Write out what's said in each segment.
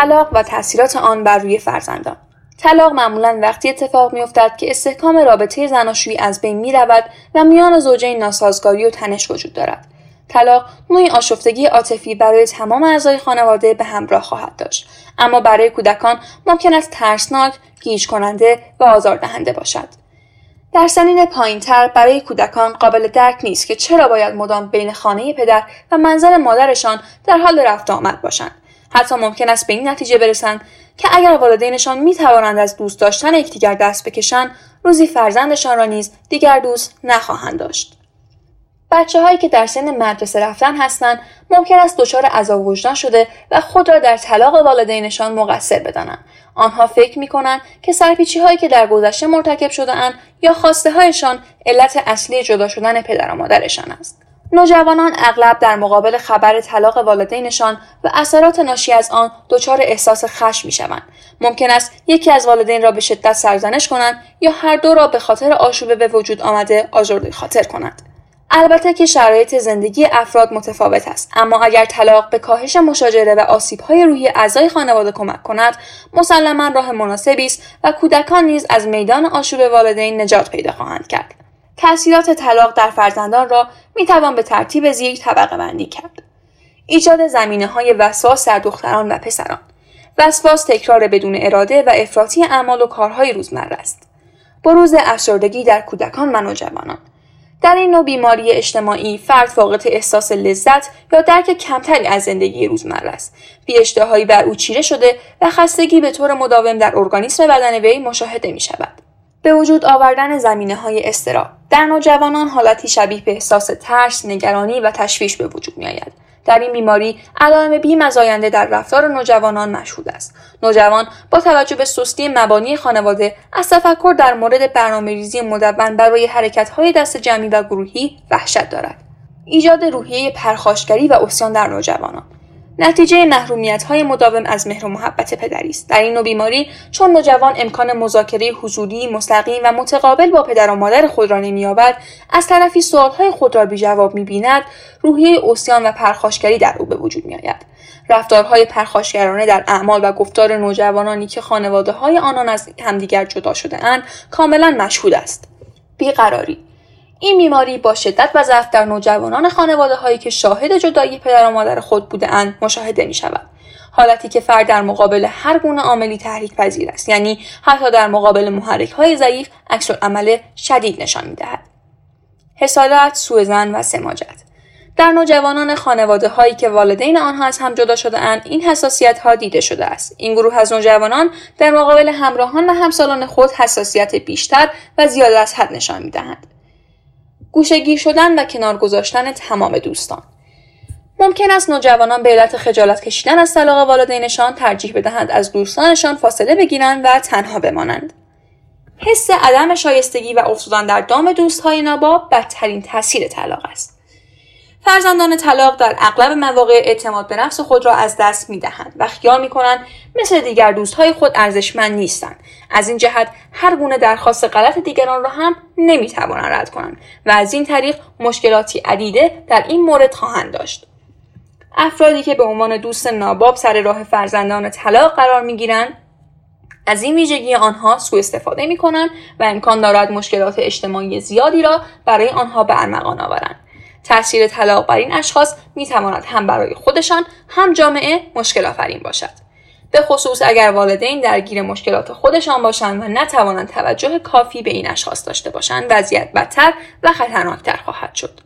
طلاق و تاثیرات آن بر روی فرزندان. طلاق معمولا وقتی اتفاق میافتد که استحکام رابطه زناشویی از بین می رود و میان زوجین ناسازگاری و تنش وجود دارد. طلاق نوعی آشفتگی عاطفی برای تمام اعضای خانواده به همراه خواهد داشت. اما برای کودکان ممکن است ترسناک گیج کننده و آزاردهنده باشد. در سنین پایینتر برای کودکان قابل درک نیست که چرا باید مدام بین خانه پدر و منزل مادرشان در حال رفت آمد باشند. حتی ممکن است به این نتیجه برسند که اگر والدینشان می توانند از دوست داشتن یکدیگر دست بکشند روزی فرزندشان را نیز دیگر دوست نخواهند داشت. بچه هایی که در سن مدرسه رفتن هستند ممکن است دچار عذاب وجدان شده و خود را در طلاق والدینشان مقصر بدانند. آنها فکر می کنند که سرپیچی هایی که در گذشته مرتکب شده اند یا خواسته هایشان علت اصلی جدا شدن پدر و مادرشان است. نوجوانان اغلب در مقابل خبر طلاق والدینشان و اثرات ناشی از آن دچار احساس خشم می‌شوند. ممکن است یکی از والدین را به شدت سرزنش کنند یا هر دو را به خاطر آشوب به وجود آمده آزرده خاطر کنند. البته که شرایط زندگی افراد متفاوت است. اما اگر طلاق به کاهش مشاجره و آسیبهای روحی اعضای خانواده کمک کند مسلما راه مناسبی است و کودکان نیز از میدان آشوب والدین نجات پیدا خواهند کرد. تاثیرات طلاق در فرزندان را می توان به ترتیب زیر طبقه بندی کرد. ایجاد زمینه های وسواس در دختران و پسران. وسواس تکرار بدون اراده و افراطی اعمال و کارهای روزمره است. بروز افسردگی در کودکان و نوجوانان. در این نوع بیماری اجتماعی فرد فاقد احساس لذت یا درک کمتری از زندگی روزمره است بیاشتهایی بر او چیره شده و خستگی به طور مداوم در ارگانیسم بدن وی مشاهده می شود. به وجود آوردن زمینه های استرا در نوجوانان حالتی شبیه به احساس ترس، نگرانی و تشویش به وجود می آید. در این بیماری علائم بیمزاینده در رفتار نوجوانان مشهود است. نوجوان با توجه به سستی مبانی خانواده از تفکر در مورد برنامه ریزی مدون برای حرکت های دست جمعی و گروهی وحشت دارد. ایجاد روحیه پرخاشگری و اسیان در نوجوانان. نتیجه محرومیت های مداوم از مهر و محبت پدری است. در این نوع بیماری چون نوجوان امکان مذاکره حضوری مستقیم و متقابل با پدر و مادر خود را نمییابد از طرفی سوالهای خود را بیجواب می‌بیند روحیه اوسیان و پرخاشگری در او به وجود میآید. رفتارهای پرخاشگرانه در اعمال و گفتار نوجوانانی که خانواده های آنان از همدیگر جدا شده اند کاملا مشهود است. بیقراری این بیماری با شدت و ضعف در نوجوانان خانواده هایی که شاهد جدایی پدر و مادر خود بوده مشاهده می شود. حالتی که فرد در مقابل هر گونه عاملی تحریک پذیر است یعنی حتی در مقابل محرک های ضعیف عکس عمل شدید نشان می دهد. حسادت، سوءزن و سماجت در نوجوانان خانواده هایی که والدین آنها از هم جدا شده اند این حساسیت ها دیده شده است این گروه از نوجوانان در مقابل همراهان و همسالان خود حساسیت بیشتر و زیاد از حد نشان می دهند. گوشگیر شدن و کنار گذاشتن تمام دوستان. ممکن است نوجوانان به علت خجالت کشیدن از طلاق والدینشان ترجیح بدهند از دوستانشان فاصله بگیرند و تنها بمانند. حس عدم شایستگی و افتادن در دام دوستهای ناباب بدترین تاثیر طلاق است. فرزندان طلاق در اغلب مواقع اعتماد به نفس خود را از دست می دهند و خیال می کنند مثل دیگر دوستهای خود ارزشمند نیستند. از این جهت هر گونه درخواست غلط دیگران را هم نمی توانند رد کنند و از این طریق مشکلاتی عدیده در این مورد خواهند داشت. افرادی که به عنوان دوست ناباب سر راه فرزندان طلاق قرار می گیرند از این ویژگی آنها سوء استفاده می کنند و امکان دارد مشکلات اجتماعی زیادی را برای آنها به ارمغان آورند. تاثیر طلاق بر این اشخاص می تواند هم برای خودشان هم جامعه مشکل آفرین باشد. به خصوص اگر والدین درگیر مشکلات خودشان باشند و نتوانند توجه کافی به این اشخاص داشته باشند وضعیت بدتر و خطرناکتر خواهد شد.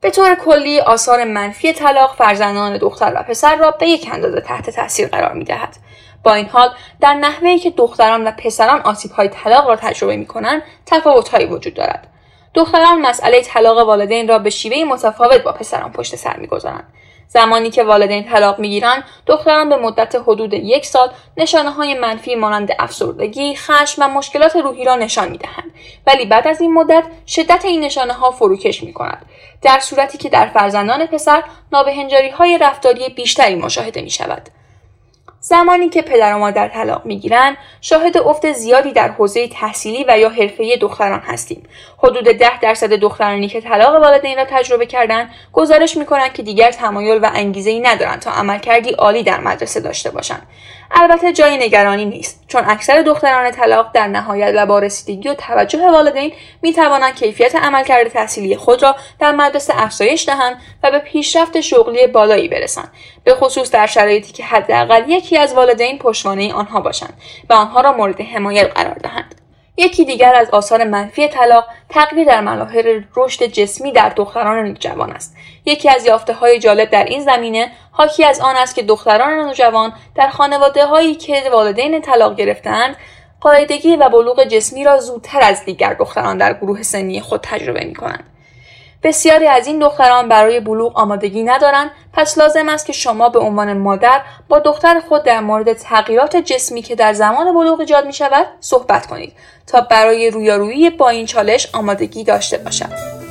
به طور کلی آثار منفی طلاق فرزندان دختر و پسر را به یک اندازه تحت تاثیر قرار می دهد. با این حال در نحوه که دختران و پسران آسیب های طلاق را تجربه می کنند تفاوت وجود دارد. دختران مسئله طلاق والدین را به شیوه متفاوت با پسران پشت سر می‌گذارند. زمانی که والدین طلاق می‌گیرند دختران به مدت حدود یک سال نشانه های منفی مانند افسردگی خشم و مشکلات روحی را نشان می‌دهند. ولی بعد از این مدت شدت این نشانه ها فروکش می کند در صورتی که در فرزندان پسر نابهنجاری های رفتاری بیشتری مشاهده می شود زمانی که پدر و مادر طلاق می‌گیرند شاهد افت زیادی در حوزه تحصیلی و یا حرفه دختران هستیم. حدود ده درصد دخترانی که طلاق والدین را تجربه کردند گزارش می‌کنند که دیگر تمایل و انگیزه ای ندارند تا عملکردی عالی در مدرسه داشته باشند. البته جای نگرانی نیست چون اکثر دختران طلاق در نهایت و با رسیدگی و توجه والدین می توانند کیفیت عملکرد تحصیلی خود را در مدرسه افزایش دهند و به پیشرفت شغلی بالایی برسند به خصوص در شرایطی که حداقل یکی از والدین پشتوانه آنها باشند و آنها را مورد حمایت قرار دهند. یکی دیگر از آثار منفی طلاق تغییر در مراحل رشد جسمی در دختران نوجوان است یکی از یافته های جالب در این زمینه حاکی از آن است که دختران نوجوان در خانواده هایی که والدین طلاق گرفتند قاعدگی و بلوغ جسمی را زودتر از دیگر دختران در گروه سنی خود تجربه می کنند. بسیاری از این دختران برای بلوغ آمادگی ندارند پس لازم است که شما به عنوان مادر با دختر خود در مورد تغییرات جسمی که در زمان بلوغ ایجاد می شود صحبت کنید تا برای رویارویی با این چالش آمادگی داشته باشد.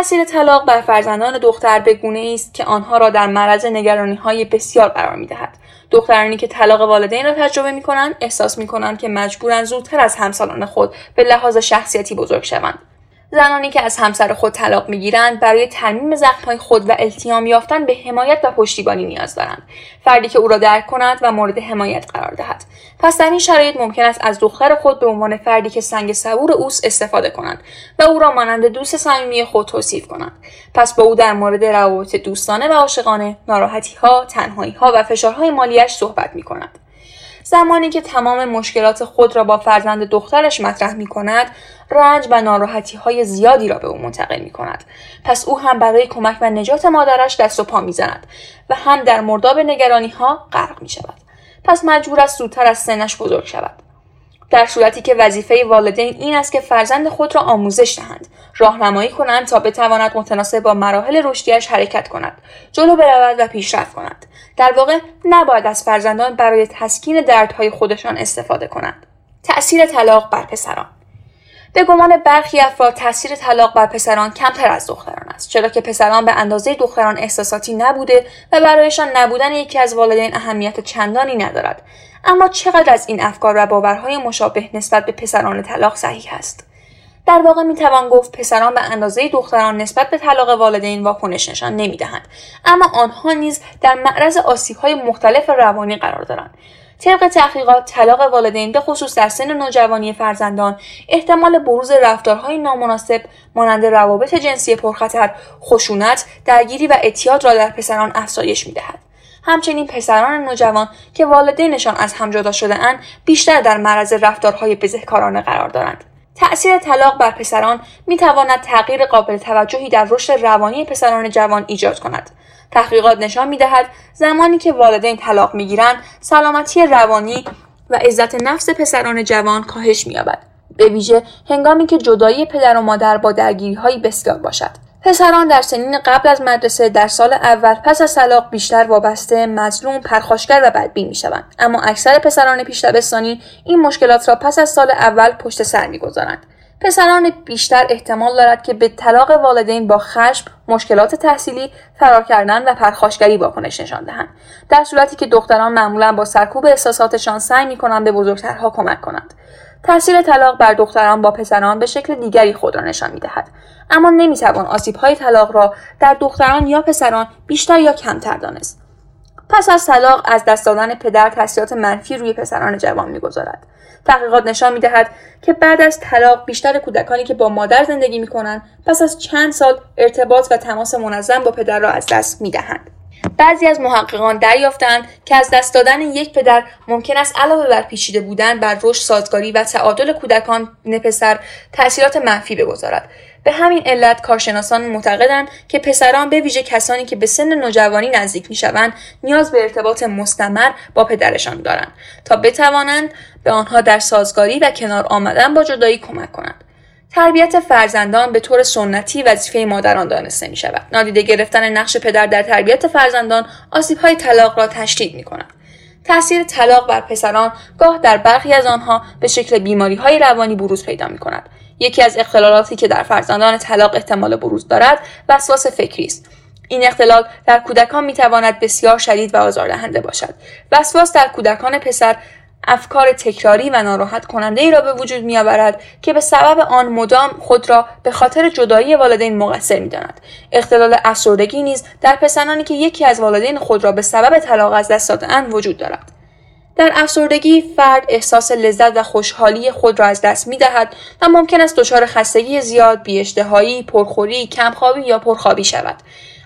تاثیر طلاق بر فرزندان دختر به گونه است که آنها را در معرض نگرانی های بسیار قرار می دهد. دخترانی که طلاق والدین را تجربه می کنند احساس می کنند که مجبورند زودتر از همسالان خود به لحاظ شخصیتی بزرگ شوند زنانی که از همسر خود طلاق می‌گیرند برای ترمیم زخمهای خود و التیام یافتن به حمایت و پشتیبانی نیاز دارند. فردی که او را درک کند و مورد حمایت قرار دهد. پس در این شرایط ممکن است از دختر خود به عنوان فردی که سنگ صبور اوست استفاده کنند و او را مانند دوست صمیمی خود توصیف کنند. پس با او در مورد روابط دوستانه و عاشقانه ناراحتی ها تنهایی ها و فشارهای مالیش صحبت می کند. زمانی که تمام مشکلات خود را با فرزند دخترش مطرح می کند رنج و ناراحتی های زیادی را به او منتقل می کند پس او هم برای کمک و نجات مادرش دست و پا می زند و هم در مرداب نگرانی ها غرق می شود پس مجبور است زودتر از سنش بزرگ شود. در صورتی که وظیفه والدین این است که فرزند خود را آموزش دهند راهنمایی کنند تا بتواند متناسب با مراحل رشدیش حرکت کند جلو برود و پیشرفت کند. در واقع نباید از فرزندان برای تسکین دردهای خودشان استفاده کنند. تأثیر طلاق بر پسران به گمان برخی افراد تاثیر طلاق بر پسران کمتر از دختران است چرا که پسران به اندازه دختران احساساتی نبوده و برایشان نبودن یکی از والدین اهمیت چندانی ندارد. اما چقدر از این افکار و باورهای مشابه نسبت به پسران طلاق صحیح است؟ در واقع می توان گفت پسران به اندازه دختران نسبت به طلاق والدین واکنش نشان نمی‌دهند اما آنها نیز در معرض های مختلف روانی قرار دارند. طبق تحقیقات طلاق والدین به خصوص در سن نوجوانی فرزندان احتمال بروز رفتارهای نامناسب مانند روابط جنسی پرخطر خشونت درگیری و اعتیاد را در پسران افزایش می‌دهد. همچنین پسران نوجوان که والدینشان از هم جدا شده اند بیشتر در معرض رفتارهای بزهکارانه قرار دارند. تأثیر طلاق بر پسران می تواند تغییر قابل توجهی در رشد روانی پسران جوان ایجاد کند. تحقیقات نشان می دهد زمانی که والدین طلاق می گیرند سلامتی روانی و عزت نفس پسران جوان کاهش می یابد به ویژه هنگامی که جدایی پدر و مادر با درگیری هایی بسیار باشد. پسران در سنین قبل از مدرسه در سال اول پس از طلاق بیشتر وابسته مظلوم پرخاشگر و بدبین می‌شوند. اما اکثر پسران پیش این مشکلات را پس از سال اول پشت سر می‌گذارند. پسران بیشتر احتمال دارد که به طلاق والدین با خشم مشکلات تحصیلی فرار کردن و پرخاشگری واکنش نشان دهند. در صورتی که دختران معمولا با سرکوب احساساتشان سعی می‌کنند به بزرگترها کمک کنند. تاثیر طلاق بر دختران با پسران به شکل دیگری خود را نشان می‌دهد. اما نمی‌توان آسیبهای طلاق را در دختران یا پسران بیشتر یا کمتر دانست. پس از طلاق از دست دادن پدر تاثیرات منفی روی پسران جوان می‌گذارد. تحقیقات نشان می‌دهد که بعد از طلاق بیشتر کودکانی که با مادر زندگی می‌کنند پس از چند سال ارتباط و تماس منظم با پدر را از دست می‌دهند. بعضی از محققان دریافتند که از دست دادن یک پدر ممکن است علاوه بر پیچیده بودن بر رشد سازگاری و تعادل کودکان پسر تاثیرات منفی بگذارد. به همین علت کارشناسان معتقدند که پسران به ویژه کسانی که به سن نوجوانی نزدیک می‌شوند نیاز به ارتباط مستمر با پدرشان دارند تا بتوانند به آنها در سازگاری و کنار آمدن با جدایی کمک کنند. تربیت فرزندان به طور سنتی وظیفه مادران دانسته می شود. نادیده گرفتن نقش پدر در تربیت فرزندان آسیب های طلاق را تشدید می کند. تاثیر طلاق بر پسران گاه در برخی از آنها به شکل بیماری های روانی بروز پیدا می کند. یکی از اختلالاتی که در فرزندان طلاق احتمال بروز دارد وسواس فکری است این اختلال در کودکان می تواند بسیار شدید و آزاردهنده باشد وسواس در کودکان پسر افکار تکراری و ناراحت کننده ای را به وجود می آورد که به سبب آن مدام خود را به خاطر جدایی والدین مقصر می داند. اختلال افسردگی نیز در پسرانی که یکی از والدین خود را به سبب طلاق از دست دادن وجود دارد. در افسردگی فرد احساس لذت و خوشحالی خود را از دست می دهد و ممکن است دچار خستگی زیاد، بیاشتهایی، پرخوری، کمخوابی یا پرخوابی شود.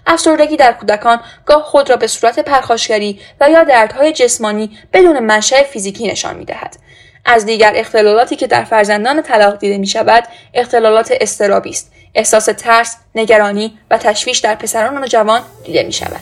افسردگی در کودکان گاه خود را به صورت پرخاشگری و یا دردهای جسمانی بدون منشأ فیزیکی نشان می دهد. از دیگر اختلالاتی که در فرزندان طلاق دیده می شود اختلالات استرابی است احساس ترس نگرانی و تشویش در پسران و جوان دیده می شود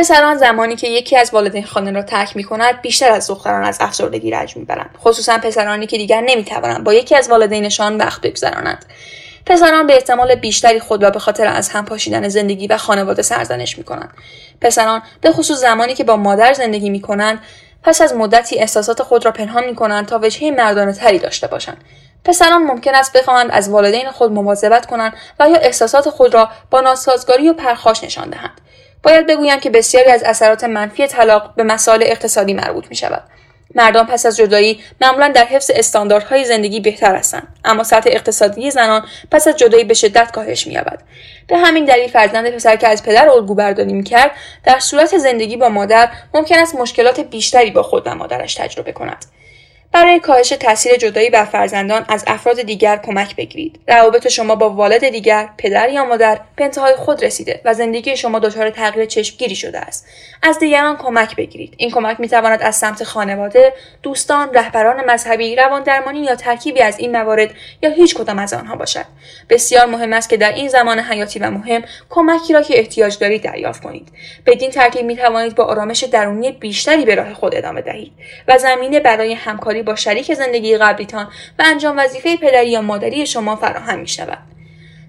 پسران زمانی که یکی از والدین خانه را ترک می کند بیشتر از دختران از افسردگی رنج می‌برند خصوصا پسرانی که دیگر نمی‌توانند با یکی از والدینشان وقت بگذرانند پسران به احتمال بیشتری خود را به خاطر از هم پاشیدن زندگی و خانواده سرزنش می کنند. پسران به خصوص زمانی که با مادر زندگی می کنند پس از مدتی احساسات خود را پنهان می کنند تا وجهه مردانه تری داشته باشند. پسران ممکن است بخواهند از والدین خود مواظبت کنند و یا احساسات خود را با ناسازگاری و پرخاش نشان دهند. باید بگویم که بسیاری از اثرات منفی طلاق به مسائل اقتصادی مربوط می شود. مردم پس از جدایی معمولا در حفظ استانداردهای زندگی بهتر هستند اما سطح اقتصادی زنان پس از جدایی به شدت کاهش مییابد به همین دلیل فرزند پسر که از پدر الگو برداری می‌کرد در صورت زندگی با مادر ممکن است مشکلات بیشتری با خود و مادرش تجربه کند برای کاهش تاثیر جدایی بر فرزندان از افراد دیگر کمک بگیرید. روابط شما با والد دیگر پدر یا مادر به انتهای خود رسیده و زندگی شما دچار تغییر چشمگیری شده است. از دیگران کمک بگیرید. این کمک می‌تواند از سمت خانواده دوستان رهبران مذهبی روان درمانی یا ترکیبی از این موارد یا هیچ کدام از آنها باشد. بسیار مهم است که در این زمان حیاتی و مهم کمکی را که احتیاج دارید دریافت کنید. بدین ترتیب می توانید با آرامش درونی بیشتری به راه خود ادامه دهید و زمینه برای همکاری با شریک زندگی قبلیتان و انجام وظیفه پدری یا مادری شما فراهم می شود.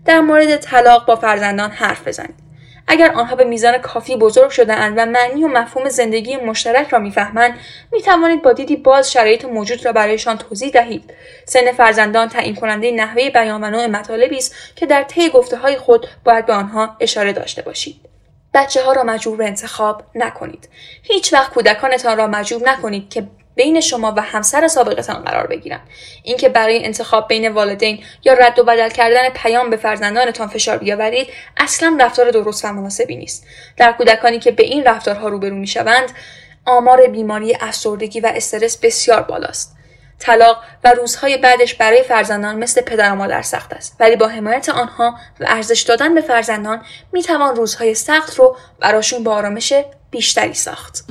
در مورد طلاق با فرزندان حرف بزنید. اگر آنها به میزان کافی بزرگ شده اند و معنی و مفهوم زندگی مشترک را می‌فهمند می توانید با دیدی باز شرایط موجود را برایشان توضیح دهید سن فرزندان تعیین کننده نحوه بیان و نوع مطالبی است که در طی گفته های خود باید به آنها اشاره داشته باشید بچه ها را مجبور به انتخاب نکنید هیچ وقت کودکانتان را مجبور نکنید که بین شما و همسر سابقتان قرار بگیرند اینکه برای انتخاب بین والدین یا رد و بدل کردن پیام به فرزندانتان فشار بیاورید اصلا رفتار درست و مناسبی نیست. در کودکانی که به این رفتارها روبرو می‌شوند آمار بیماری افسردگی و استرس بسیار بالاست. طلاق و روزهای بعدش برای فرزندان مثل پدر و مادر سخت است. ولی با حمایت آنها و ارزش دادن به فرزندان می‌توان روزهای سخت رو براشون با آرامش بیشتری ساخت.